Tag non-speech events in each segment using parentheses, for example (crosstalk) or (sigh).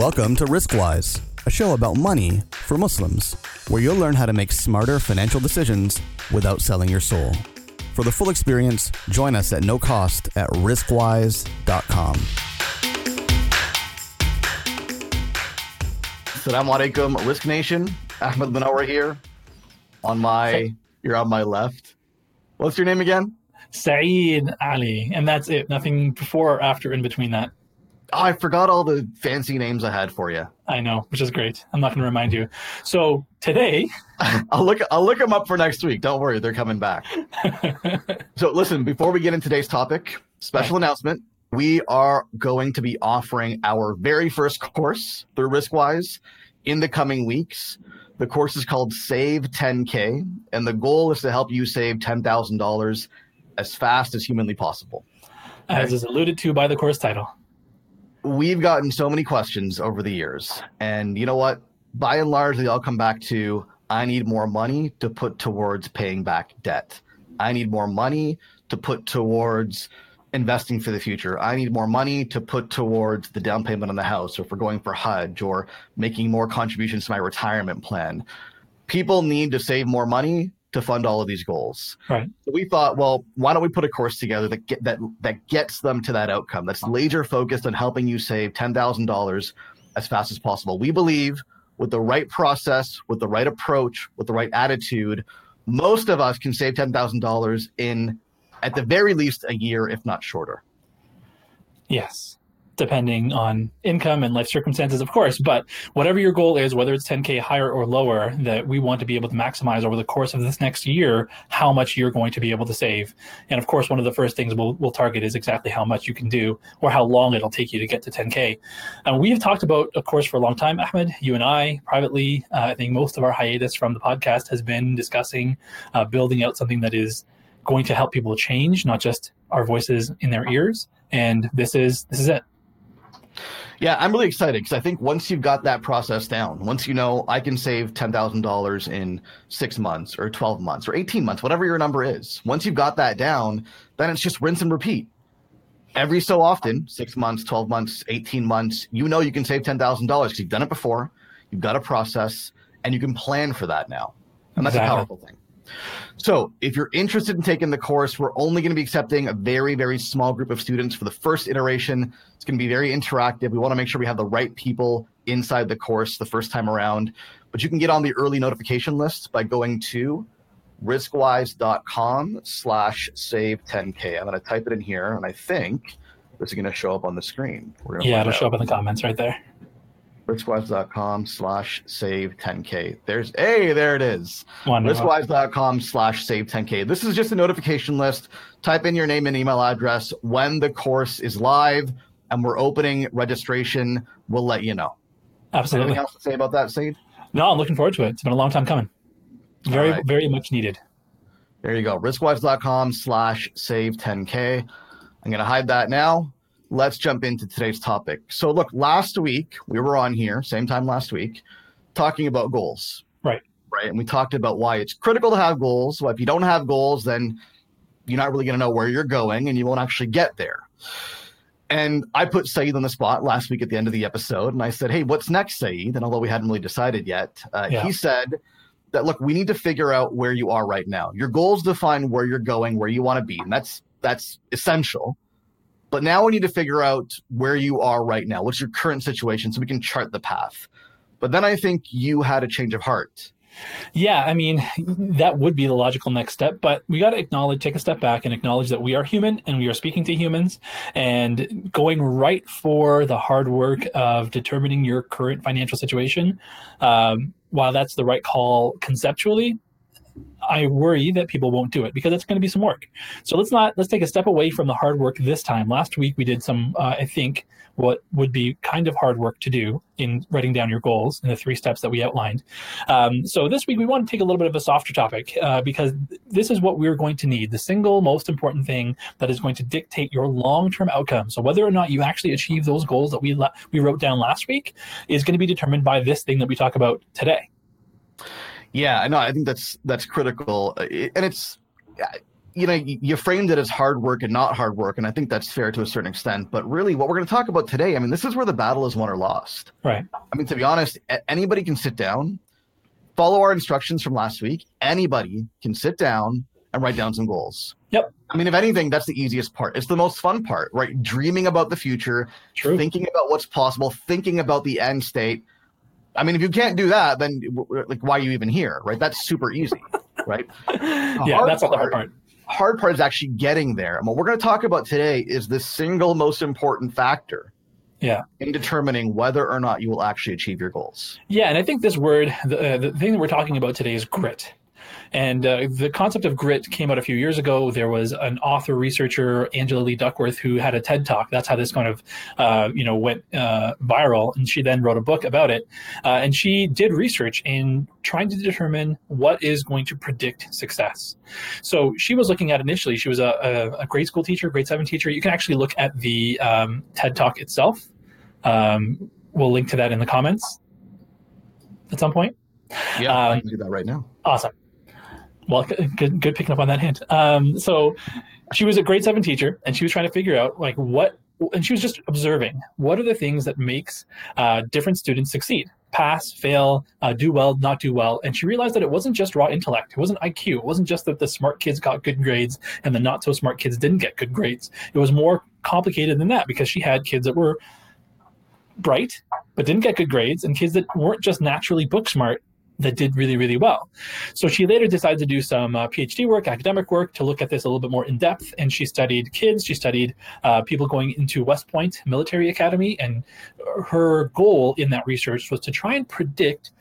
Welcome to Riskwise, a show about money for Muslims, where you'll learn how to make smarter financial decisions without selling your soul. For the full experience, join us at no cost at riskwise.com. Assalamu alaikum, Risk Nation. Ahmed Manawar here. On my, you're on my left. What's your name again? Saeed Ali, and that's it. Nothing before or after in between that. Oh, I forgot all the fancy names I had for you. I know, which is great. I'm not going to remind you. So today, (laughs) I'll look. I'll look them up for next week. Don't worry, they're coming back. (laughs) so listen, before we get into today's topic, special right. announcement: we are going to be offering our very first course through Riskwise in the coming weeks. The course is called Save 10K, and the goal is to help you save $10,000 as fast as humanly possible. As is alluded to by the course title. We've gotten so many questions over the years, and you know what? By and large, they all come back to I need more money to put towards paying back debt. I need more money to put towards investing for the future. I need more money to put towards the down payment on the house, or we're going for Hajj, or making more contributions to my retirement plan. People need to save more money to fund all of these goals. Right. So we thought, well, why don't we put a course together that get, that that gets them to that outcome? That's laser focused on helping you save ten thousand dollars as fast as possible. We believe with the right process, with the right approach, with the right attitude, most of us can save ten thousand dollars in, at the very least, a year, if not shorter. Yes depending on income and life circumstances, of course. But whatever your goal is, whether it's 10K higher or lower, that we want to be able to maximize over the course of this next year how much you're going to be able to save. And of course, one of the first things we'll, we'll target is exactly how much you can do or how long it'll take you to get to 10K. And we've talked about, of course, for a long time, Ahmed, you and I privately, uh, I think most of our hiatus from the podcast has been discussing uh, building out something that is going to help people change, not just our voices in their ears. And this is this is it. Yeah, I'm really excited because I think once you've got that process down, once you know I can save $10,000 in six months or 12 months or 18 months, whatever your number is, once you've got that down, then it's just rinse and repeat. Every so often, six months, 12 months, 18 months, you know you can save $10,000 because you've done it before, you've got a process, and you can plan for that now. And that's exactly. a powerful thing. So, if you're interested in taking the course, we're only going to be accepting a very, very small group of students for the first iteration. It's going to be very interactive. We want to make sure we have the right people inside the course the first time around. But you can get on the early notification list by going to riskwise.com slash save 10K. I'm going to type it in here, and I think this is going to show up on the screen. yeah, it'll show up in the comments right there riskwise.com slash save 10k there's hey there it is. Wonderful. riskwise.com slash save 10k this is just a notification list. Type in your name and email address when the course is live and we're opening registration. We'll let you know. Absolutely. Anything else to say about that Saeed? no i'm looking forward to it. It's been a long time coming. Very right. very much needed. There you go. Riskwise.com slash save 10k i'm going to hide that now let's jump into today's topic. So, look, last week we were on here, same time last week, talking about goals. Right. Right. And we talked about why it's critical to have goals. Well, if you don't have goals, then you're not really going to know where you're going and you won't actually get there. And I put Saeed on the spot last week at the end of the episode. And I said, Hey, what's next, Saeed? And although we hadn't really decided yet, uh, yeah. he said that, look, we need to figure out where you are right now. Your goals define where you're going, where you want to be. And that's, that's essential but now we need to figure out where you are right now. What's your current situation so we can chart the path. But then I think you had a change of heart. Yeah, I mean, that would be the logical next step, but we got to acknowledge, take a step back and acknowledge that we are human and we are speaking to humans and going right for the hard work of determining your current financial situation. Um, while that's the right call conceptually, I worry that people won't do it because it's going to be some work. So let's not let's take a step away from the hard work this time. Last week we did some, uh, I think, what would be kind of hard work to do in writing down your goals and the three steps that we outlined. Um, so this week we want to take a little bit of a softer topic uh, because this is what we're going to need. The single most important thing that is going to dictate your long-term outcome. So whether or not you actually achieve those goals that we la- we wrote down last week is going to be determined by this thing that we talk about today. Yeah, no, I think that's that's critical, and it's you know, you framed it as hard work and not hard work, and I think that's fair to a certain extent. But really, what we're going to talk about today, I mean, this is where the battle is won or lost. Right. I mean, to be honest, anybody can sit down, follow our instructions from last week. Anybody can sit down and write down some goals. Yep. I mean, if anything, that's the easiest part. It's the most fun part, right? Dreaming about the future, True. thinking about what's possible, thinking about the end state. I mean, if you can't do that, then like, why are you even here, right? That's super easy, right? (laughs) yeah, that's part, the hard part. Hard part is actually getting there. And what we're going to talk about today is the single most important factor yeah in determining whether or not you will actually achieve your goals yeah and i think this word the, uh, the thing that we're talking about today is grit and uh, the concept of grit came out a few years ago. There was an author researcher, Angela Lee Duckworth, who had a TED talk. That's how this kind of, uh, you know, went uh, viral. And she then wrote a book about it. Uh, and she did research in trying to determine what is going to predict success. So she was looking at initially, she was a, a, a grade school teacher, grade seven teacher. You can actually look at the um, TED talk itself. Um, we'll link to that in the comments at some point. Yeah, um, I can do that right now. Awesome well, good, good picking up on that hint. Um, so she was a grade seven teacher, and she was trying to figure out like what, and she was just observing what are the things that makes uh, different students succeed, pass, fail, uh, do well, not do well. And she realized that it wasn't just raw intellect, it wasn't IQ, it wasn't just that the smart kids got good grades and the not so smart kids didn't get good grades. It was more complicated than that because she had kids that were bright but didn't get good grades and kids that weren't just naturally book smart that did really, really well. So she later decided to do some uh, PhD work, academic work, to look at this a little bit more in depth. And she studied kids, she studied uh, people going into West Point Military Academy. And her goal in that research was to try and predict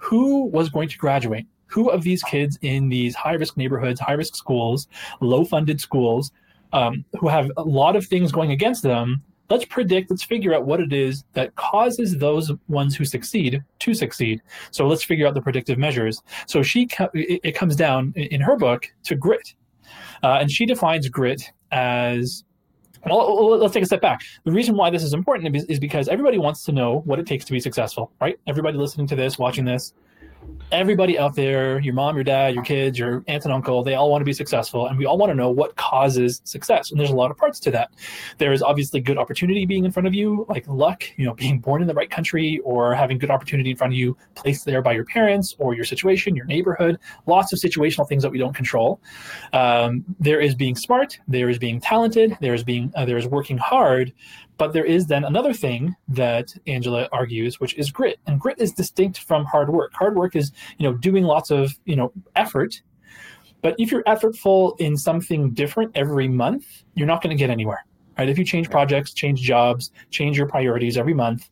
who was going to graduate. Who of these kids in these high risk neighborhoods, high risk schools, low funded schools, um, who have a lot of things going against them, let's predict, let's figure out what it is that causes those ones who succeed to succeed. So let's figure out the predictive measures. So she, it comes down in her book to grit. Uh, and she defines grit as well, let's take a step back. The reason why this is important is because everybody wants to know what it takes to be successful, right? Everybody listening to this, watching this, everybody out there, your mom, your dad, your kids, your aunt and uncle, they all want to be successful. And we all want to know what causes success. And there's a lot of parts to that. There is obviously good opportunity being in front of you, like luck, you know, being born in the right country or having good opportunity in front of you, placed there by your parents or your situation, your neighborhood, lots of situational things that we don't control. Um, there is being smart, there is being talented, there is being, uh, there is working hard, but there is then another thing that Angela argues, which is grit. And grit is distinct from hard work. Hard work is, you know, doing lots of, you know, effort. But if you're effortful in something different every month, you're not going to get anywhere. Right? If you change projects, change jobs, change your priorities every month,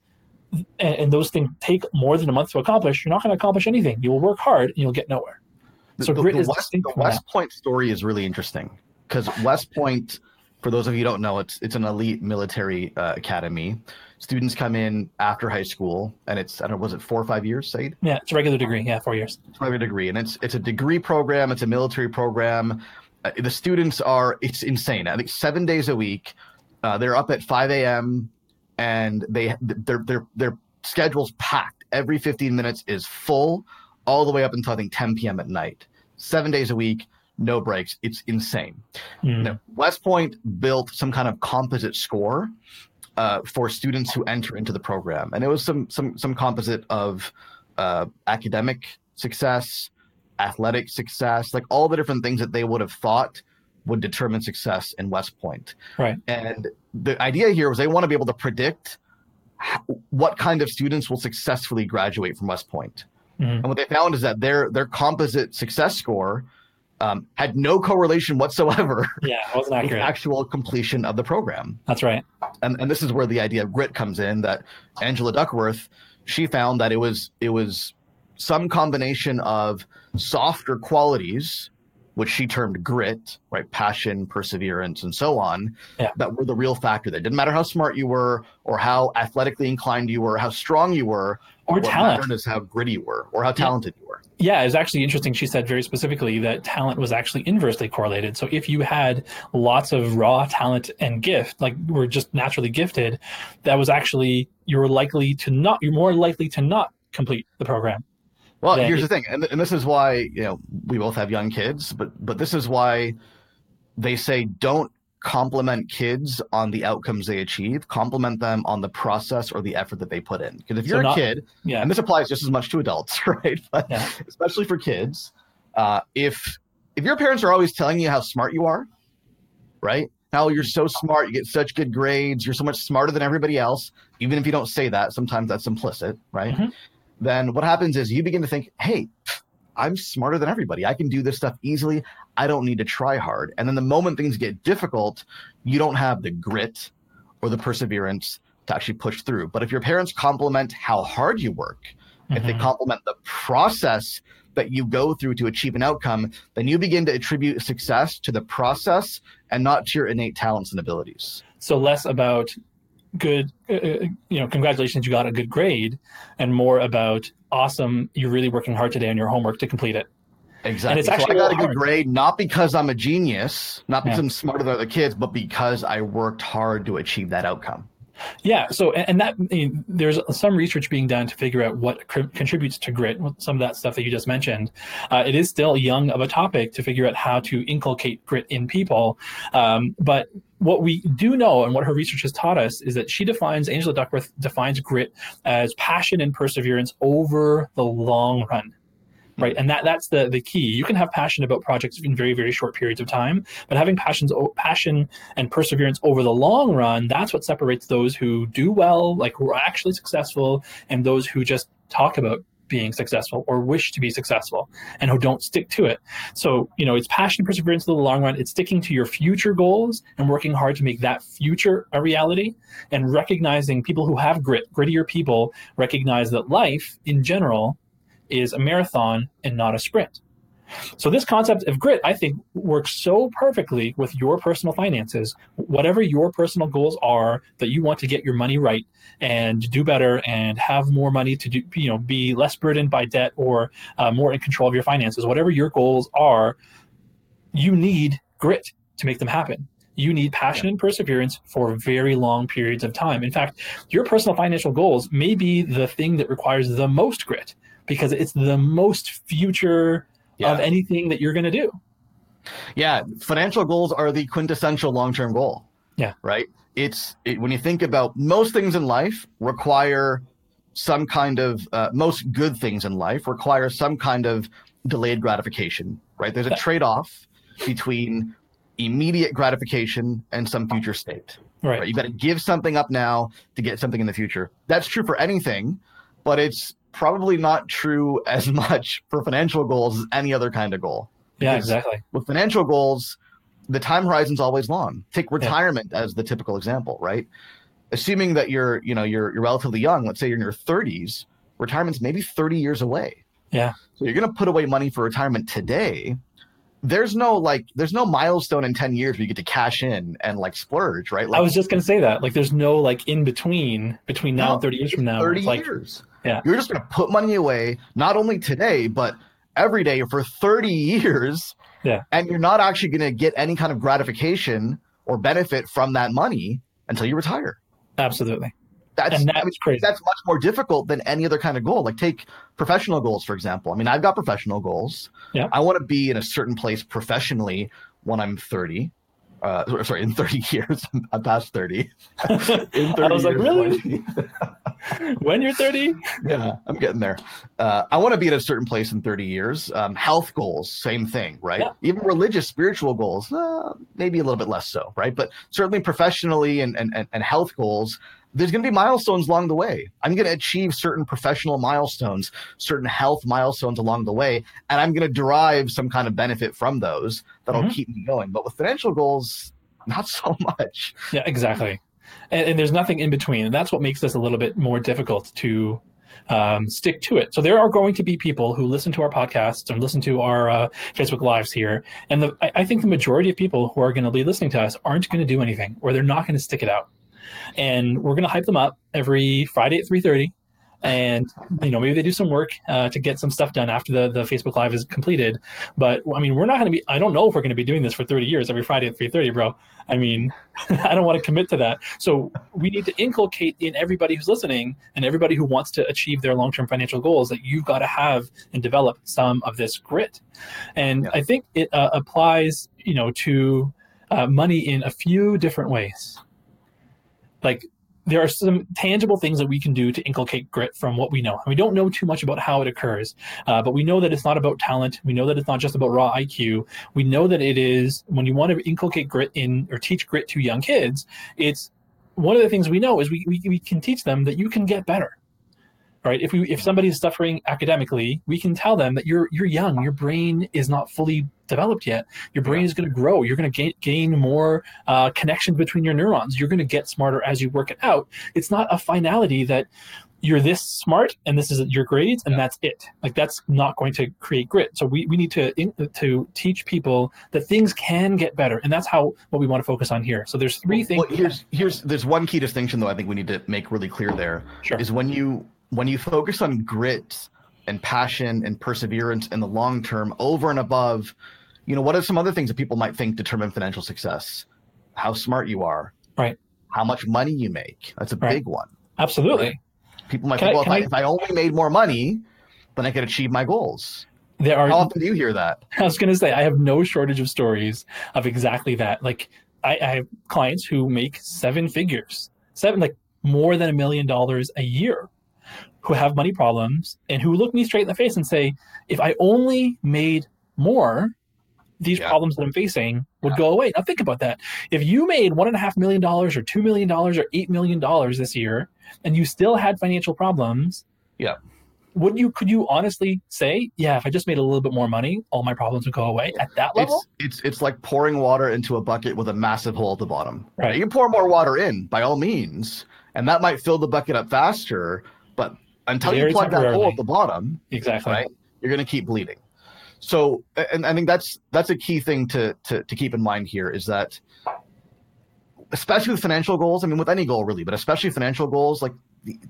and, and those things take more than a month to accomplish, you're not going to accomplish anything. You will work hard and you'll get nowhere. So the, grit the is West, the West Point story is really interesting because West Point for those of you who don't know, it's it's an elite military uh, academy. Students come in after high school, and it's I don't know, was it four or five years, Saeed? Yeah, it's a regular degree. Yeah, four years. It's a regular degree, and it's it's a degree program. It's a military program. Uh, the students are it's insane. I think seven days a week. Uh, they're up at 5 a.m. and they their their their schedule's packed. Every 15 minutes is full, all the way up until I think 10 p.m. at night. Seven days a week no breaks. It's insane. Mm. Now, West Point built some kind of composite score uh, for students who enter into the program, and it was some some some composite of uh, academic success, athletic success, like all the different things that they would have thought would determine success in West Point. Right. And the idea here was they want to be able to predict what kind of students will successfully graduate from West Point. Mm-hmm. And what they found is that their their composite success score um, had no correlation whatsoever. Yeah, wasn't (laughs) accurate. actual completion of the program. That's right. And and this is where the idea of grit comes in. That Angela Duckworth, she found that it was it was some combination of softer qualities, which she termed grit, right, passion, perseverance, and so on, yeah. that were the real factor. That didn't matter how smart you were, or how athletically inclined you were, how strong you were, or talent. is how gritty you were, or how talented yeah. you were. Yeah, it was actually interesting. She said very specifically that talent was actually inversely correlated. So if you had lots of raw talent and gift, like were just naturally gifted, that was actually you were likely to not. You're more likely to not complete the program. Well, here's the thing, and, and this is why you know we both have young kids, but but this is why they say don't compliment kids on the outcomes they achieve, compliment them on the process or the effort that they put in. Because if you're not, a kid, yeah. and this applies just as much to adults, (laughs) right? But yeah. especially for kids, uh, if if your parents are always telling you how smart you are, right? How you're so smart, you get such good grades, you're so much smarter than everybody else, even if you don't say that, sometimes that's implicit, right? Mhm. Then what happens is you begin to think, hey, I'm smarter than everybody. I can do this stuff easily. I don't need to try hard. And then the moment things get difficult, you don't have the grit or the perseverance to actually push through. But if your parents compliment how hard you work, if they Mhm. compliment the process that you go through to achieve an outcome, then you begin to attribute success to the process and not to your innate talents and abilities. So less about good, uh, uh, you know, congratulations, you got a good grade, and more about awesome, you're really working hard today on your homework to complete it. Exactly. And it's so actually I got a good hard. grade not because I'm a genius, not because Yeah. I'm smarter than other kids, but because I worked hard to achieve that outcome. Yeah. So, and that I mean, there's some research being done to figure out what cr- contributes to grit. Some of that stuff that you just mentioned. Uh, it is still young of a topic to figure out how to inculcate grit in people. Um, but what we do know, and what her research has taught us, is that she defines Angela Duckworth defines grit as passion and perseverance over the long run. Right, and that that's the the key. You can have passion about projects in very very short periods of time, but having passions passion and perseverance over the long run, that's what separates those who do well, like who are actually successful, and those who just talk about being successful or wish to be successful and who don't stick to it. So, you know, it's passion perseverance in the long run. It's sticking to your future goals and working hard to make that future a reality and recognizing people who have grit, grittier people recognize that life in general is a marathon and not a sprint. So this concept of grit, I think, works so perfectly with your personal finances. Whatever your personal goals are that you want to get your money right and do better and have more money to do, you know, be less burdened by debt or uh, more in control of your finances. Whatever your goals are, you need grit to make them happen. You need passion and perseverance for very long periods of time. In fact, your personal financial goals may be the thing that requires the most grit because it's the most future of anything that you're going to do. Yeah, financial goals are the quintessential long-term goal. Yeah. Right? It's it, when you think about most things in life require some kind of uh, most good things in life require some kind of delayed gratification, right? There's a Yeah. trade-off between immediate gratification and some future state. Right. right? You got to give something up now to get something in the future. That's true for anything, but it's probably not true (laughs) as much for financial goals as any other kind of goal. Yeah, exactly. With financial goals, the time horizon's always long. Take retirement as the typical example, right? Assuming that you're, you know, you're you're relatively young, let's say you're in your 30s, retirement's maybe 30 years away. Yeah. So you're going to put away money for retirement today. There's no like there's no milestone in 10 years where you get to cash in and like splurge, right? Like I was just going to say that. Like, there's no like in between between now No, and 30 years from now. 30 It's like, years. Yeah. You're just going to put money away, not only today, but every day for 30 years. Yeah. And you're not actually going to get any kind of gratification or benefit from that money until you retire. absolutely. That's, And I mean, crazy. that's much more difficult than any other kind of goal. Like take professional goals, for example. I mean, I've got professional goals. Yeah. I want to be in a certain place professionally when I'm 30. Uh, (laughs) sorry, in 30 years. I'm (laughs) past 30. (laughs) In 30 I was like, really? when- you're 30? yeah, I'm getting there. Uh, I want to be at a certain place in 30 years. Um, health goals, same thing, right? Yeah. Even religious, spiritual goals, uh, maybe a little bit less so, right? But certainly professionally and, and- and health goals, there's going to be milestones along the way. I'm going to achieve certain professional milestones, certain health milestones along the way, and I'm going to derive some kind of benefit from those that'll Mhm. keep me going. But with financial goals, not (laughs) so much. Yeah, exactly. And, and there's nothing in between. And that's what makes this a little bit more difficult to um, stick to it. So there are going to be people who listen to our podcasts and listen to our uh, Facebook Lives here. And the, I, I think the majority of people who are going to be listening to us aren't going to do anything or they're not going to stick it out. And we're going to hype them up every Friday at 3.30 and you know maybe they do some work uh, to get some stuff done after the, the facebook live is completed. But i mean we're not going to be i don't know if we're going to be doing this for 30 years every friday at 3.30 bro. I mean (laughs) i don't want to commit to that. So we need to inculcate in everybody who's listening and everybody who wants to achieve their long-term financial goals that you've got to have and develop some of this grit. And Yeah. i think it uh, applies you know to uh, money in a few different ways. Like there are some tangible things that we can do to inculcate grit from what we know. And we don't know too much about how it occurs, uh, but we know that it's not about talent. We know that it's not just about raw IQ. We know that it is when you want to inculcate grit in or teach grit to young kids, it's one of the things we know is we, we, we can teach them that you can get better right? If we if somebody is suffering academically we can tell them that you're you're young. Your brain is not fully developed yet. Your brain is going to grow. You're going to gain, gain more uh, connections between your neurons. You're going to get smarter as you work it out. It's not a finality that you're this smart and this is your grades and yeah. that's it. Like that's not going to create grit. So we, we need to in, to teach people that things can get better. And that's how what we want to focus on here. So there's three things well, here's here's there's one key distinction though i think we need to make really clear there sure. is when you when you focus on grit and passion and perseverance in the long term over and above, you know, what are some other things that people might think determine financial success? How smart you are. Right. How much money you make. That's a right. big one. Absolutely. Right? People might can think, well, if I, I, if I only made more money, then I could achieve my goals. There are how often do you hear that? (laughs) I was gonna say I have no shortage of stories of exactly that. Like I, I have clients who make seven figures, seven like more than a million dollars a year who have money problems and who look me straight in the face and say, if I only made more, these yeah. problems that I'm facing would yeah. go away. Now think about that. If you made one and a half million dollars or two million dollars or eight million dollars this year and you still had financial problems, yeah. Would you could you honestly say, yeah, if I just made a little bit more money, all my problems would go away at that level? It's it's, it's like pouring water into a bucket with a massive hole at the bottom. Right. You can pour more water in by all means, and that might fill the bucket up faster, until you plug that hole at the bottom, exactly, right, you're going to keep bleeding. So, and I think that's that's a key thing to, to to keep in mind here is that, especially with financial goals. I mean, with any goal really, but especially financial goals, like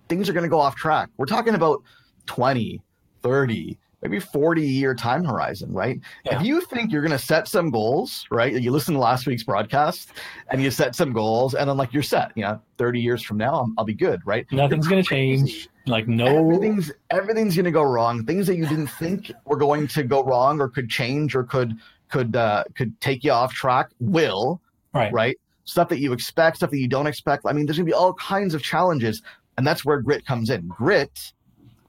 things are going to go off track. We're talking about 20, 30, maybe 40 year time horizon, right? Yeah. If you think you're going to set some goals, right? You listen to last week's broadcast and you set some goals and then like you're set, you know, 30 years from now, i will be good, right? Nothing's going to change. Like no, everything's, everything's going to go wrong. Things that you didn't think were going to go wrong or could change or could, could, uh, could take you off track will, right? Right. Stuff that you expect, stuff that you don't expect. I mean, there's going to be all kinds of challenges. And that's where grit comes in. Grit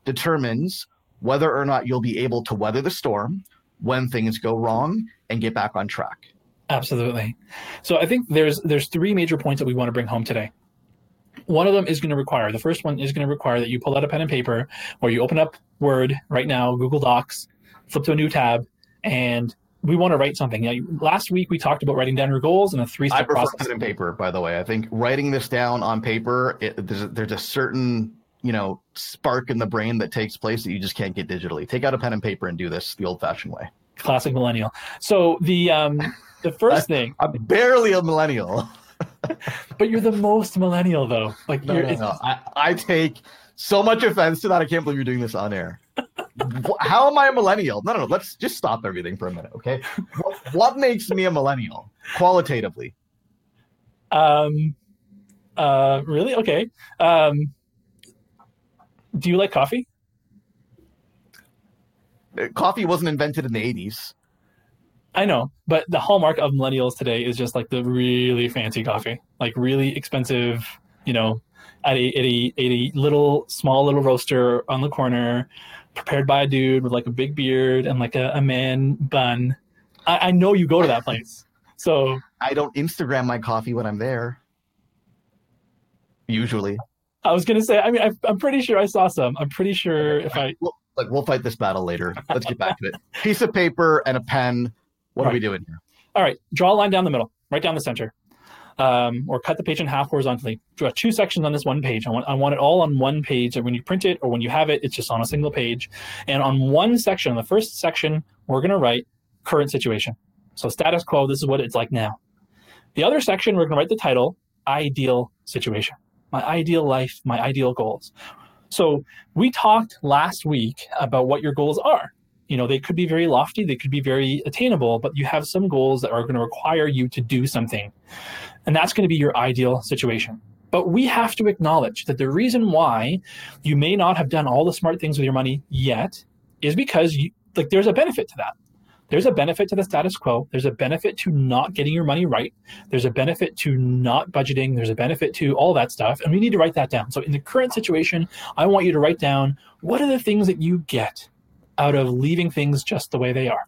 determines whether or not you'll be able to weather the storm when things go wrong and get back on track. Absolutely. So I think there's there's three major points that we want to bring home today. One of them is going to require the first one is going to require that you pull out a pen and paper or you open up Word right now, Google Docs, flip to a new tab, and we want to write something. Now, last week we talked about writing down your goals and a three-step I prefer process. pen and paper, by the way. I think writing this down on paper, it, there's, a, there's a certain you know spark in the brain that takes place that you just can't get digitally. Take out a pen and paper and do this the old-fashioned way. Classic millennial. So the um, the (laughs) first thing I'm barely a millennial. But you're the most millennial though. Like no, no, no. I, I take so much offense to that. I can't believe you're doing this on air. How am I a millennial? No, no, no. Let's just stop everything for a minute, okay? What, what makes me a millennial qualitatively? Um, uh, really? Okay. Um, do you like coffee? Uh, coffee wasn't invented in the 80s. I know, but the hallmark of millennials today is just like the really fancy coffee, like really expensive, you know, at a, at a, at a little small little roaster on the corner, prepared by a dude with like a big beard and like a, a man bun. I, I know you go to that place. So I don't Instagram my coffee when I'm there. Usually. I was gonna say. I mean, I, am pretty sure I saw some. I'm pretty sure if I we'll, like we'll fight this battle later. Let's get back to it. (laughs) Piece of paper and a pen. What right. are we doing here? All right, draw a line down the middle, right down the center, um, or cut the page in half horizontally. Draw two sections on this one page. I want I want it all on one page. And when you print it or when you have it, it's just on a single page. And on one section, the first section, we're gonna write current situation. So status quo. This is what it's like now. The other section, we're gonna write the title ideal situation my ideal life, my ideal goals. So we talked last week about what your goals are. You know, they could be very lofty, they could be very attainable, but you have some goals that are going to require you to do something. And that's going to be your ideal situation. But we have to acknowledge that the reason why you may not have done all the smart things with your money yet is because you, like there's a benefit to that. there's a benefit to the status quo. There's a benefit to not getting your money right. There's a benefit to not budgeting. There's a benefit to all that stuff. And we need to write that down. So, in the current situation, I want you to write down what are the things that you get out of leaving things just the way they are.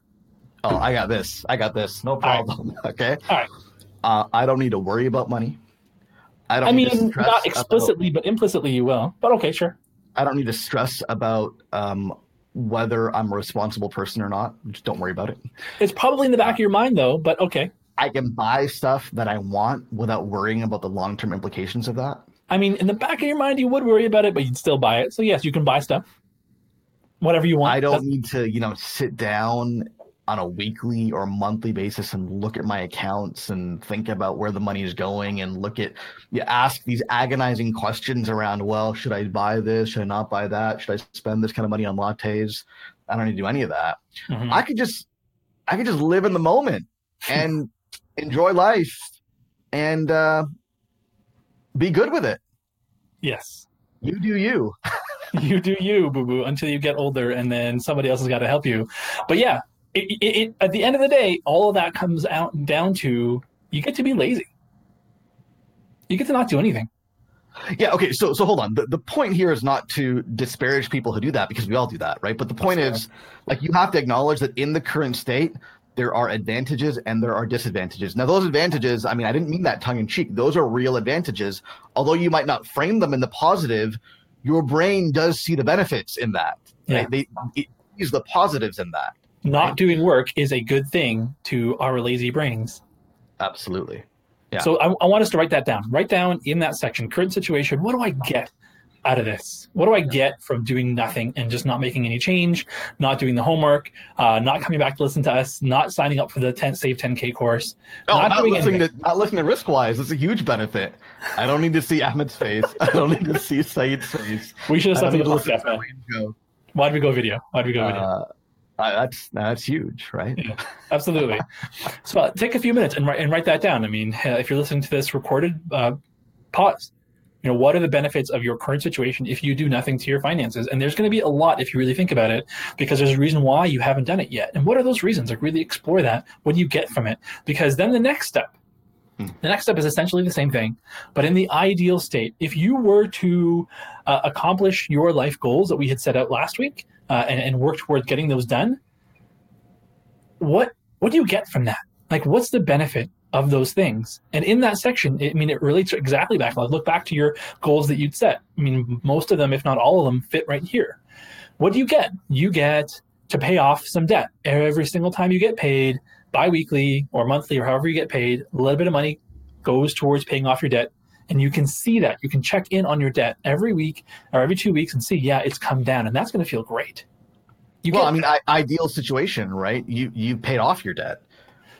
Oh, I got this. I got this. No problem. Right. (laughs) Okay. All right. Uh, I don't need to worry about money. I don't. I mean, not explicitly, about, but implicitly, you will. But okay, sure. I don't need to stress about um, whether I'm a responsible person or not. Just don't worry about it. It's probably in the back of your mind though, but okay. I can buy stuff that I want without worrying about the long term implications of that. I mean, in the back of your mind, you would worry about it, but you'd still buy it. So yes, you can buy stuff, whatever you want. I don't need to, you know, sit down on a weekly or monthly basis and look at my accounts and think about where the money is going and look at you ask these agonizing questions around well should i buy this? Should i not buy that? Should i spend this kind of money on lattes? I don't need to do any of that. Mm-hmm. i could just i could just live in the moment (laughs) and enjoy life and uh, be good with it. Yes. You do you (laughs) (laughs) you do you boo boo until you get older and then somebody else has got to help you but yeah it, it, it, at the end of the day, all of that comes out down to you get to be lazy. You get to not do anything. Yeah. Okay. So so hold on. The the point here is not to disparage people who do that because we all do that, right? But the point That's is, fair. like, you have to acknowledge that in the current state, there are advantages and there are disadvantages. Now, those advantages, I mean, I didn't mean that tongue in cheek. Those are real advantages. Although you might not frame them in the positive, your brain does see the benefits in that. Yeah. Right? They it sees the positives in that not doing work is a good thing to our lazy brains. Absolutely. Yeah. So I, I, want us to write that down. Write down in that section, current situation, what do I get out of this? What do I get from doing nothing and just not making any change, not doing the homework, uh, not coming back to listen to us, not signing up for the 10 Save 10K course? No, not, not listening to not listening to Riskwise. It's a huge benefit. I don't need to see Ahmed's face. I don't need to see Saeed's face. We should have something to listen to. Why'd we go video? Why'd we go video? Uh, uh, that's that's huge, right? Yeah, absolutely. so uh, take a few minutes and write and write that down. I mean, uh, if you're listening to this recorded, uh, pause. You know, what are the benefits of your current situation if you do nothing to your finances? And there's going to be a lot if you really think about it, because there's a reason why you haven't done it yet. And what are those reasons? Like, really explore that. What do you get from it? Because then the next step hmm. the next step is essentially the same thing, but in the ideal state, if you were to uh, accomplish your life goals that we had set out last week, uh, and, and work towards getting those done, what what do you get from that? Like, what's the benefit of those things? And in that section, I mean, it relates exactly back. Like, look back to your goals that you'd set. I mean, most of them, if not all of them, fit right here. What do you get? You get to pay off some debt every single time you get paid, biweekly or monthly or however you get paid. A little bit of money goes towards paying off your debt and you can see that you can check in on your debt every week or every two weeks and see yeah it's come down and that's going to feel great you well i mean I, ideal situation right you you paid off your debt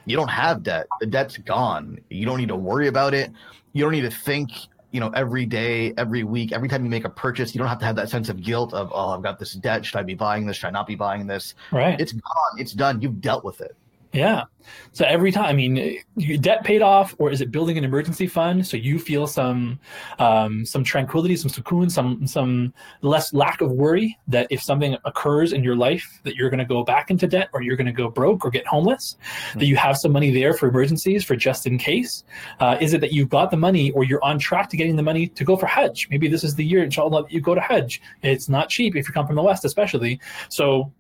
you don't have debt. The debt's gone. You don't need to worry about it. You don't need to think you know every day every week every time you make a purchase you don't have to have that sense of guilt of oh i've got this debt. Should i be buying this? Should i not be buying this? Right. It's gone. It's done. You've dealt with it yeah. So every time, I mean, debt paid off, or is it building an emergency fund so you feel some um, some tranquility, some cocoon, some some less lack of worry that if something occurs in your life that you're going to go back into debt or you're going to go broke or get homeless, mm-hmm. that you have some money there for emergencies for just in case. Uh, is it that you've got the money or you're on track to getting the money to go for Hajj? Maybe this is the year, inshallah, that you go to Hajj. It's not cheap if you come from the West, especially. So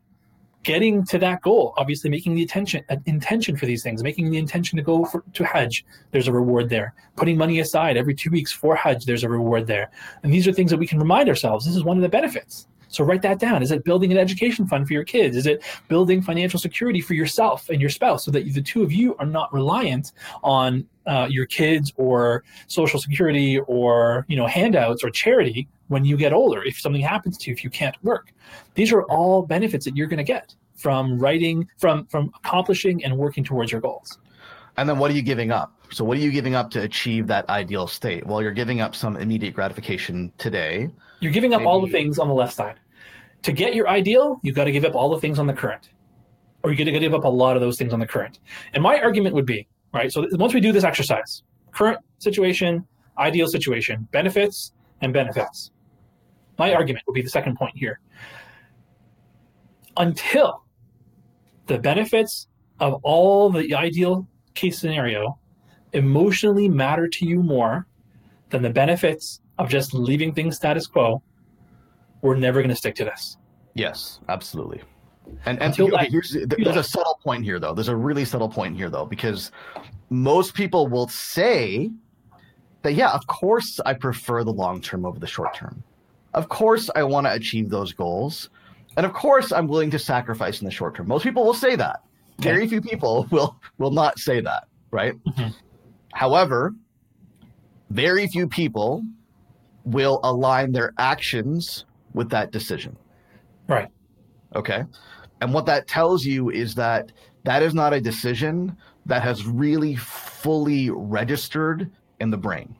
getting to that goal obviously making the attention uh, intention for these things making the intention to go for, to hajj there's a reward there. Putting money aside every two weeks for hajj there's a reward there. And these are things that we can remind ourselves this is one of the benefits. So write that down. Is it building an education fund for your kids? Is it building financial security for yourself and your spouse so that the two of you are not reliant on uh, your kids or social security or you know handouts or charity when you get older if something happens to you if you can't work. These are all benefits that you're going to get from writing from from accomplishing and working towards your goals. And then what are you giving up? So what are you giving up to achieve that ideal state? Well you're giving up some immediate gratification today. You're giving up Maybe... all the things on the left side. To get your ideal you've got to give up all the things on the current. Or you're going to give up a lot of those things on the current. And my argument would be right so once we do this exercise current situation ideal situation benefits and benefits my argument would be the second point here. Until the benefits of all the ideal case scenario emotionally matter to you more than the benefits of just leaving things status quo, we're never going to stick to this. Yes, absolutely. And and okay, here's there's a subtle point here though. There's a really subtle point here though because most people will say that yeah, of course I prefer the long term over the short term. Of course I want to achieve those goals. And of course I'm willing to sacrifice in the short term. Most people will say that. Okay. Very few people (laughs) will will not say that, right? Mm-hmm. However, very few people will align their actions with that decision. Right. Okay. And what that tells you is that that is not a decision that has really fully registered in the brain.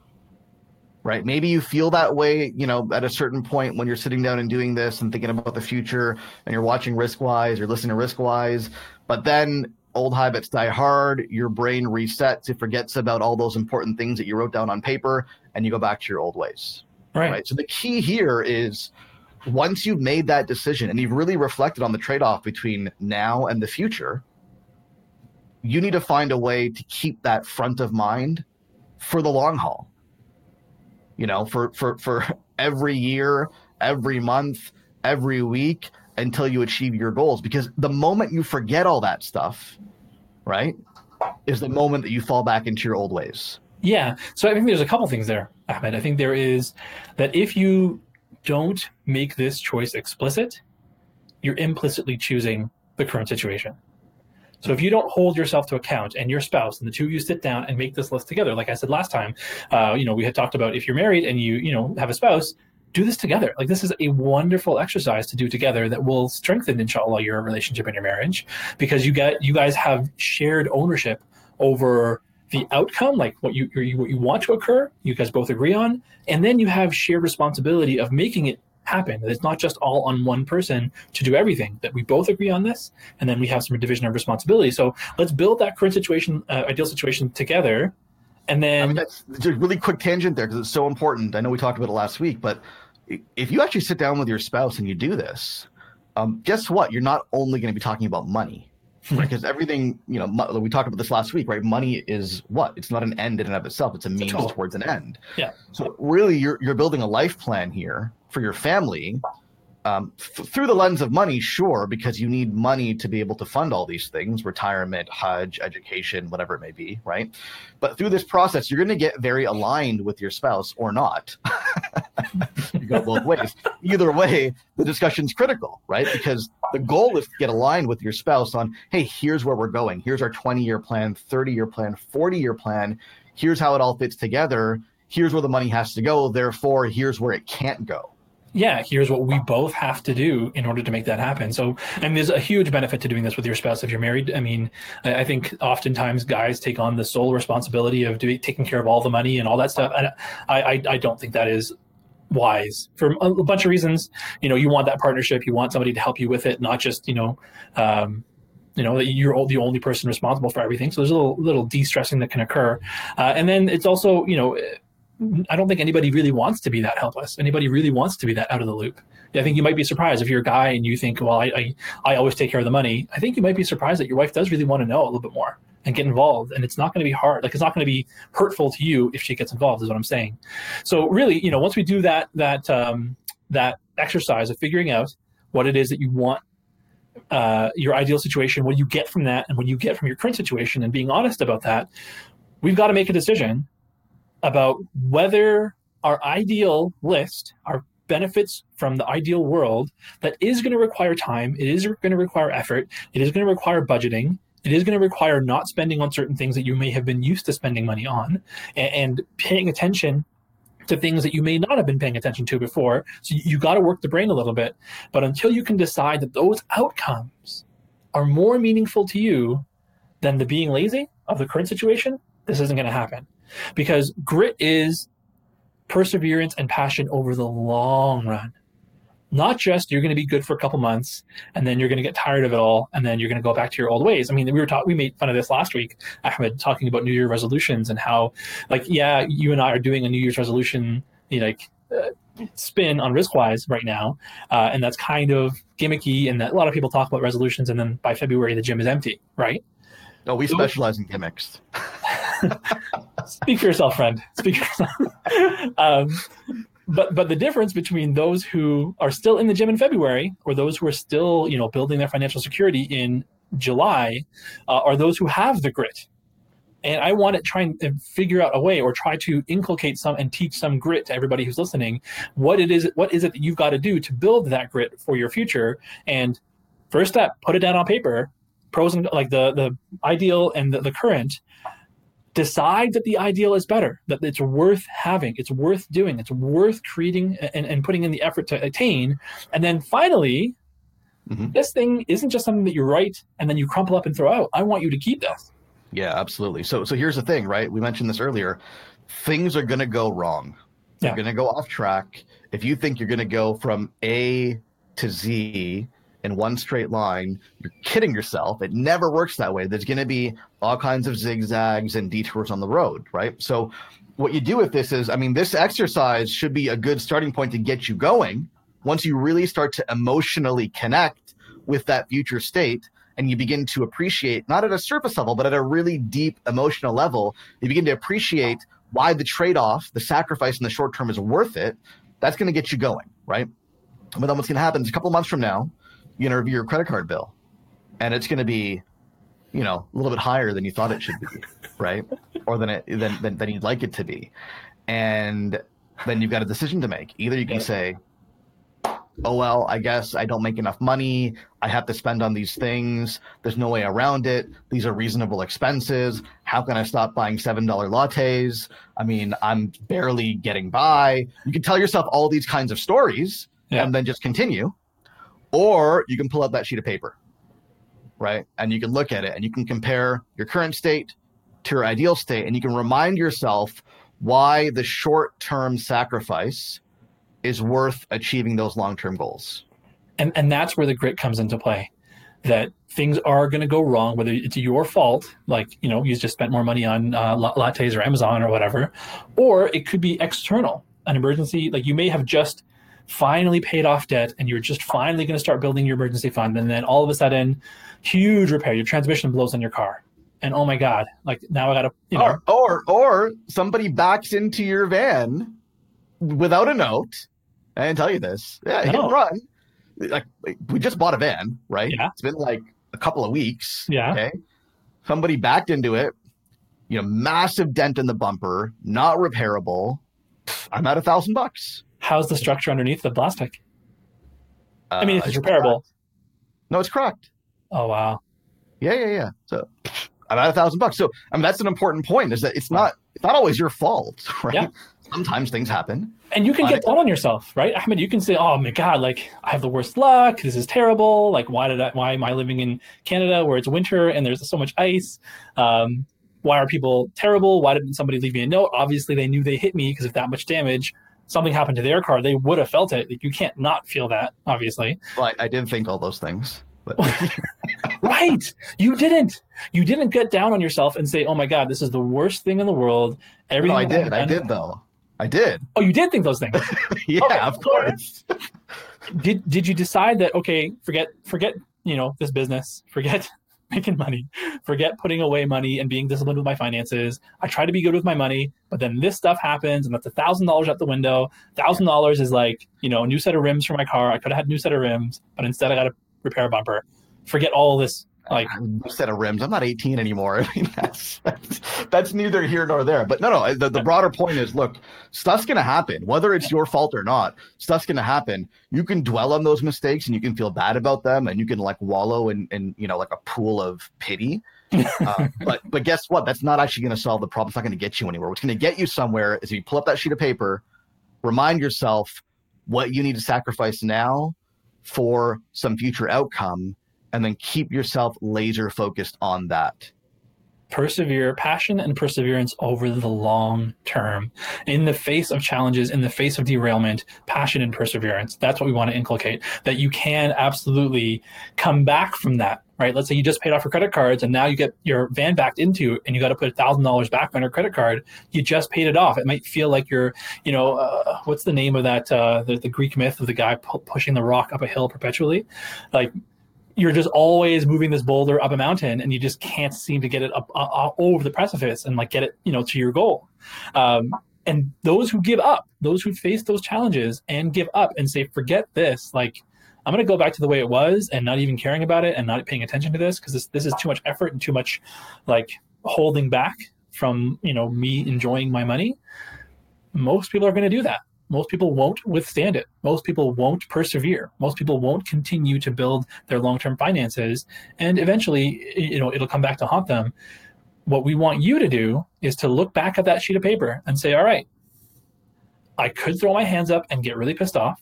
Right. Maybe you feel that way, you know, at a certain point when you're sitting down and doing this and thinking about the future and you're watching Riskwise or listening to Riskwise. But then old habits die hard, your brain resets, it forgets about all those important things that you wrote down on paper, and you go back to your old ways. Right. right? So the key here is once you've made that decision and you've really reflected on the trade off between now and the future, you need to find a way to keep that front of mind for the long haul. You know, for for for (laughs) every year, every month, every week until you achieve your goals because the moment you forget all that stuff, right? Is the moment that you fall back into your old ways. Yeah. So I think there's a couple things there, Ahmed. I think there is that if you don't make this choice explicit, you're implicitly choosing the current situation. So if you don't hold yourself to account and your spouse and the two of you sit down and make this list together, like I said last time, uh, you know, we had talked about if you're married and you, you know, have a spouse, do this together. Like this is a wonderful exercise to do together that will strengthen, inshallah, your relationship and your marriage because you get you guys have shared ownership over the outcome, like what you what you want to occur, you guys both agree on, and then you have shared responsibility of making it happen. That it's not just all on one person to do everything. That we both agree on this, and then we have some division of responsibility. So let's build that current situation, uh, ideal situation together, and then I mean, that's a really quick tangent there because it's so important. I know we talked about it last week, but if you actually sit down with your spouse and you do this, um, guess what? You're not only going to be talking about money because everything you know we talked about this last week right money is what it's not an end in and of itself it's a means towards an end yeah so really you're you're building a life plan here for your family um, f- through the lens of money, sure, because you need money to be able to fund all these things retirement, Hajj, education, whatever it may be, right? But through this process, you're going to get very aligned with your spouse or not. (laughs) you go both ways. Either way, the discussion's critical, right? Because the goal is to get aligned with your spouse on, hey, here's where we're going. Here's our 20 year plan, 30 year plan, 40 year plan. Here's how it all fits together. Here's where the money has to go. Therefore, here's where it can't go yeah, here's what we both have to do in order to make that happen. So, and there's a huge benefit to doing this with your spouse if you're married. I mean, I think oftentimes guys take on the sole responsibility of doing, taking care of all the money and all that stuff. And I, I, I don't think that is wise for a bunch of reasons. You know, you want that partnership, you want somebody to help you with it, not just, you know, um, you know that you're the only person responsible for everything. So there's a little little de-stressing that can occur, uh, and then it's also you know I don't think anybody really wants to be that helpless. Anybody really wants to be that out of the loop. I think you might be surprised if you're a guy and you think, well, I, I, I always take care of the money. I think you might be surprised that your wife does really want to know a little bit more and get involved. And it's not going to be hard. Like it's not going to be hurtful to you if she gets involved, is what I'm saying. So really, you know, once we do that that um, that exercise of figuring out what it is that you want uh, your ideal situation, what you get from that, and what you get from your current situation, and being honest about that, we've got to make a decision about whether our ideal list, our benefits from the ideal world, that is going to require time, it is going to require effort, it is going to require budgeting, it is going to require not spending on certain things that you may have been used to spending money on, and, and paying attention to things that you may not have been paying attention to before. So you, you got to work the brain a little bit. But until you can decide that those outcomes are more meaningful to you than the being lazy of the current situation, this isn't going to happen because grit is perseverance and passion over the long run. Not just you're going to be good for a couple months and then you're going to get tired of it all and then you're going to go back to your old ways. I mean, we were talking, we made fun of this last week, Ahmed, talking about New Year resolutions and how, like, yeah, you and I are doing a New Year's resolution, you know, like, uh, spin on Riskwise right now, uh, and that's kind of gimmicky. And that a lot of people talk about resolutions, and then by February the gym is empty, right? Oh, we specialize in gimmicks. (laughs) Speak for yourself, friend. Speak for yourself. (laughs) um, but but the difference between those who are still in the gym in February or those who are still you know building their financial security in July uh, are those who have the grit. And I want to try and figure out a way or try to inculcate some and teach some grit to everybody who's listening. What it is, what is it that you've got to do to build that grit for your future? And first step, put it down on paper, pros and like the the ideal and the, the current, decide that the ideal is better, that it's worth having, it's worth doing, it's worth creating and, and putting in the effort to attain. And then finally, mm-hmm. this thing isn't just something that you write and then you crumple up and throw out. I want you to keep this. Yeah, absolutely. So so here's the thing, right? We mentioned this earlier. Things are gonna go wrong. You're gonna go off track. If you think you're gonna go from A to Z in one straight line, you're kidding yourself. It never works that way. There's going to be all kinds of zigzags and detours on the road, right? So, what you do with this is, I mean, this exercise should be a good starting point to get you going. Once you really start to emotionally connect with that future state and you begin to appreciate, not at a surface level, but at a really deep emotional level, you begin to appreciate why the trade off, the sacrifice in the short term is worth it. That's going to get you going, right? But then what's going to happen is a couple months from now, to review your credit card bill. And it's going to be you know a little bit higher than you thought it should be (laughs) right? Or than it than, than, than you'd like it to be. And then you've got a decision to make. Either you can say oh well i guess i don't make enough money. I have to spend on these things. There's no way around it. These are reasonable expenses. How can i stop buying seven dollar lattes? I mean i'm barely getting by. You can tell yourself all these kinds of stories yeah. and then just continue or you can pull out that sheet of paper, right? And you can look at it and you can compare your current state to your ideal state and you can remind yourself why the short term sacrifice is worth achieving those long term goals. And, and that's where the grit comes into play that things are going to go wrong, whether it's your fault, like, you know, you just spent more money on uh, lattes or Amazon or whatever, or it could be external, an emergency. Like you may have just finally paid off debt and you're just finally going to start building your emergency fund and then all of a sudden huge repair your transmission blows on your car. And oh my god like now i gotta you know. or or, or somebody backs into your van without a note. I didn't tell you this. Yeah hit and run. Like we just bought a van right? Yeah. it's been like a couple of weeks yeah. okay? Somebody backed into it you know massive dent in the bumper not repairable. I'm at a thousand bucks how's the structure underneath the plastic? Uh, I mean, if it's, it's repairable. Cracked. No, it's cracked. Oh wow. Yeah, yeah, yeah. So about a thousand bucks. So I mean, that's an important point. Is that it's not it's not always your fault, (laughs) right? Yeah. Sometimes things happen. And you can get down on yourself, right? I mean, you can say, "Oh my God, like I have the worst luck. This is terrible. Like, why did I? Why am I living in Canada where it's winter and there's so much ice? Um, why are people terrible? Why didn't somebody leave me a note? Obviously, they knew they hit me because of that much damage something happened to their car, they would have felt it. You can't not feel that, obviously. Well, I, I did think all those things. But... (laughs) right. You didn't. You didn't get down on yourself and say, "Oh my God, this is the worst thing in the world." Everything. No, I did. I did though. I did. Oh, you did think those things. (laughs) yeah, okay. of course. did Did you decide that? Okay, forget forget you know this business. Forget (laughs) making money, forget putting away money and being disciplined with my finances. I try to be good with my money, but then this stuff happens and that's a thousand dollars out the window. Thousand dollars is like, you know, a new set of rims for my car. I could have had a new set of rims, but instead I got to repair a bumper. Forget all this like set of rims. I'm not 18 anymore. (laughs) I mean, that's, that's, that's neither here nor there. But no, no. The, the broader point is, look, stuff's gonna happen, whether it's your fault or not. Stuff's gonna happen. You can dwell on those mistakes and you can feel bad about them, and you can like wallow in, in you know like a pool of pity. (laughs) uh, but but guess what? That's not actually going to solve the problem. It's not going to get you anywhere. What's going to get you somewhere is if you pull up that sheet of paper, remind yourself what you need to sacrifice now for some future outcome and then keep yourself laser focused on that. persevere, passion and perseverance over the long term. In the face of challenges, in the face of derailment, passion and perseverance. That's what we want to inculcate. That you can absolutely come back from that, right? Let's say you just paid off your credit cards and now you get your van backed into and you got to put a thousand dollars back on your credit card. You just paid it off. It might feel like you're, you know, uh, what's the name of that, uh, the, the Greek myth of the guy pu- pushing the rock up a hill perpetually? Like you're just always moving this boulder up a mountain and you just can't seem to get it up uh, uh, over the precipice and like get it you know to your goal. Um, and those who give up those who face those challenges and give up and say forget this like i'm going to go back to the way it was and not even caring about it and not paying attention to this because this, this is too much effort and too much like holding back from you know me enjoying my money. Most people are going to do that most people won't withstand it. Most people won't persevere. Most people won't continue to build their long-term finances, and eventually, you know, it'll come back to haunt them. What we want you to do is to look back at that sheet of paper and say, "All right, I could throw my hands up and get really pissed off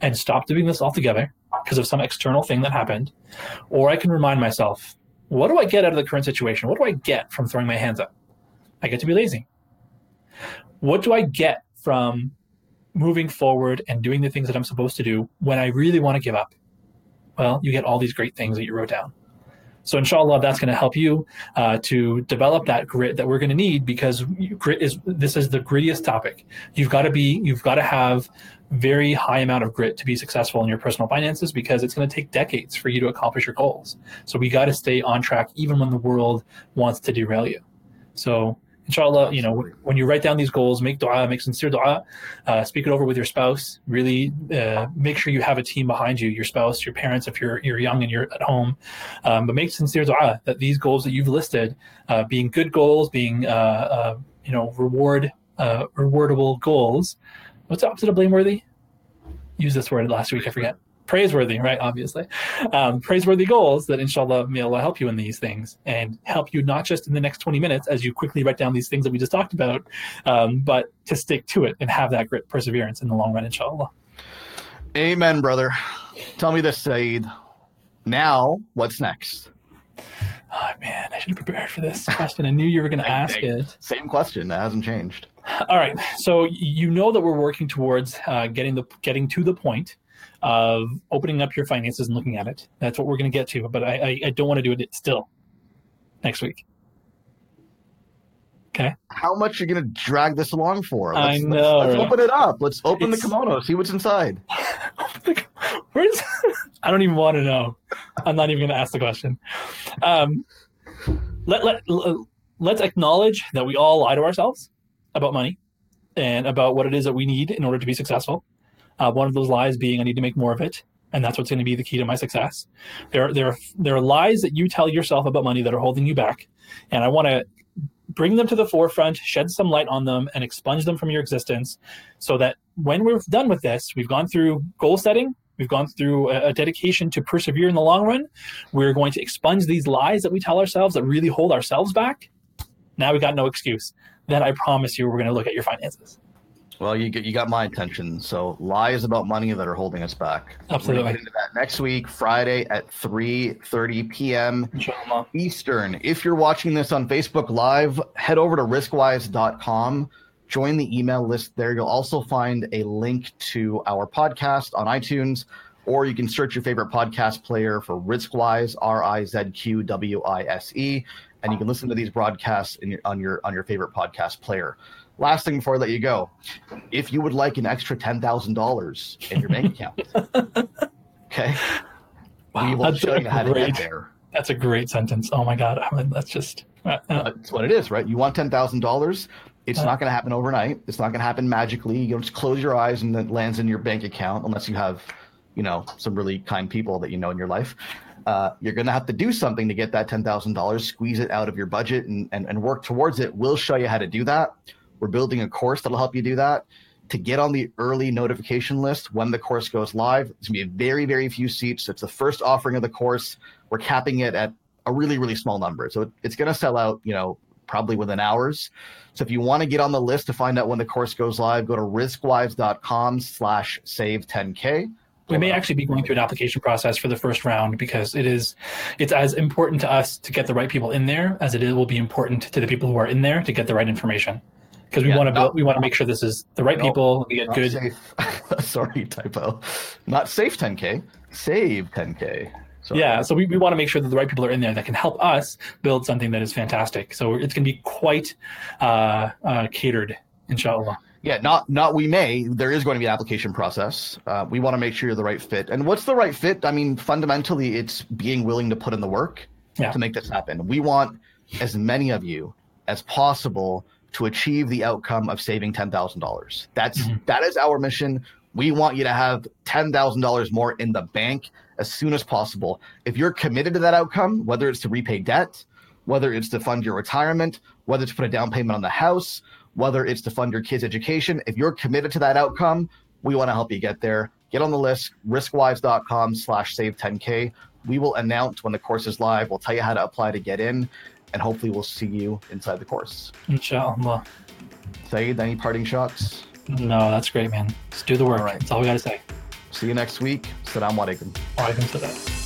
and stop doing this altogether because of some external thing that happened, or I can remind myself, what do I get out of the current situation? What do I get from throwing my hands up? I get to be lazy. What do I get from moving forward and doing the things that I'm supposed to do when I really want to give up? Well, you get all these great things that you wrote down. So inshallah, that's going to help you uh, to develop that grit that we're going to need because grit is this is the grittiest topic. You've got to be, you've got to have very high amount of grit to be successful in your personal finances because it's going to take decades for you to accomplish your goals. So we got to stay on track even when the world wants to derail you. So inshallah you know when you write down these goals make dua make sincere dua uh, speak it over with your spouse. Really uh, make sure you have a team behind you your spouse your parents if you're you're young and you're at home. Um, but make sincere dua that these goals that you've listed uh, being good goals being uh, uh, you know reward uh, rewardable goals. What's the opposite of blameworthy? Use this word last week i forget praiseworthy, right? Obviously, um, praiseworthy goals that inshallah may Allah help you in these things and help you not just in the next 20 minutes as you quickly write down these things that we just talked about, um, but to stick to it and have that grit perseverance in the long run, inshallah. Amen, brother. Tell me this, Saeed. Now, what's next? Oh man, I should have prepared for this question. I knew you were going (laughs) to ask it. Same question. That hasn't changed. All right. So you know that we're working towards uh, getting the getting to the point of opening up your finances and looking at it. That's what we're going to get to, but I, I, I don't want to do it still next week. Okay. How much are you going to drag this along for? Let's, I know. Let's, let's open it up. Let's open it's... the kimono. See what's inside. (laughs) Where's? I don't even want to know. I'm not even going to ask the question. Um, let let let's acknowledge that we all lie to ourselves about money and about what it is that we need in order to be successful. Uh, one of those lies being I need to make more of it, and that's what's going to be the key to my success. There, there, there are lies that you tell yourself about money that are holding you back, and I want to bring them to the forefront, shed some light on them, and expunge them from your existence, so that when we're done with this, we've gone through goal setting, we've gone through a, a dedication to persevere in the long run. We're going to expunge these lies that we tell ourselves that really hold ourselves back. Now we've got no excuse. Then I promise you, we're going to look at your finances. Well, you get you got my attention. So lies about money that are holding us back. Absolutely. Into that next week, Friday at 3:30 p.m. Inshallah. Eastern. If you're watching this on Facebook Live, head over to rizqwise.com. Join the email list there. You'll also find a link to our podcast on iTunes, or you can search your favorite podcast player for Rizqwise, R I Z Q W I S E, and you can listen to these broadcasts your, on your on your favorite podcast player. Last thing before I let you go, if you would like an extra ten thousand dollars in your bank (laughs) account, okay, wow, we will show you how great, to get there. That's a great sentence. Oh my god, I mean, that's just uh, uh, that's what it is, right? You want ten thousand dollars. It's uh, not going to happen overnight. It's not going to happen magically. You don't just close your eyes and it lands in your bank account unless you have, you know, some really kind people that you know in your life. Uh, you're going to have to do something to get that $10,000, squeeze it out of your budget and, and, and work towards it. We'll show you how to do that. We're building a course that'll help you do that. To get on the early notification list when the course goes live, it's gonna be a very, very few seats. It's the first offering of the course. We're capping it at a really, really small number. So it's gonna sell out, you know, probably within hours. So if you want to get on the list to find out when the course goes live, go to rizqwise.com slash save 10K. we may actually be going through an application process for the first round because it is it's as important to us to get the right people in there as it will be important to the people who are in there to get the right information because we Yeah, want to no. we want to make sure this is the right No, people we get good safe. (laughs) Sorry, typo. Not safe 10k. Save 10k. Sorry. yeah so we, we want to make sure that the right people are in there that can help us build something that is fantastic so it's going to be quite uh, uh, catered inshallah Yeah, not not we may. There is going to be an application process. Uh, we want to make sure you're the right fit. And what's the right fit? I mean, fundamentally, it's being willing to put in the work Yeah. to make this happen. We want as many of you as possible to achieve the outcome of saving ten thousand dollars. That's Mhm. that is our mission. We want you to have ten thousand dollars more in the bank as soon as possible. If you're committed to that outcome, whether it's to repay debt, whether it's to fund your retirement, whether it's to put a down payment on the house, whether it's to fund your kids' education, if you're committed to that outcome, we want to help you get there. Get on the list, rizqwise.com slash save 10K. We will announce when the course is live. We'll tell you how to apply to get in, and hopefully we'll see you inside the course. inshallah Saeed, any parting shots? no that's great man let's do the work All right. that's all we got to say See you next week. Assalamu alaikum. Alaikum salam.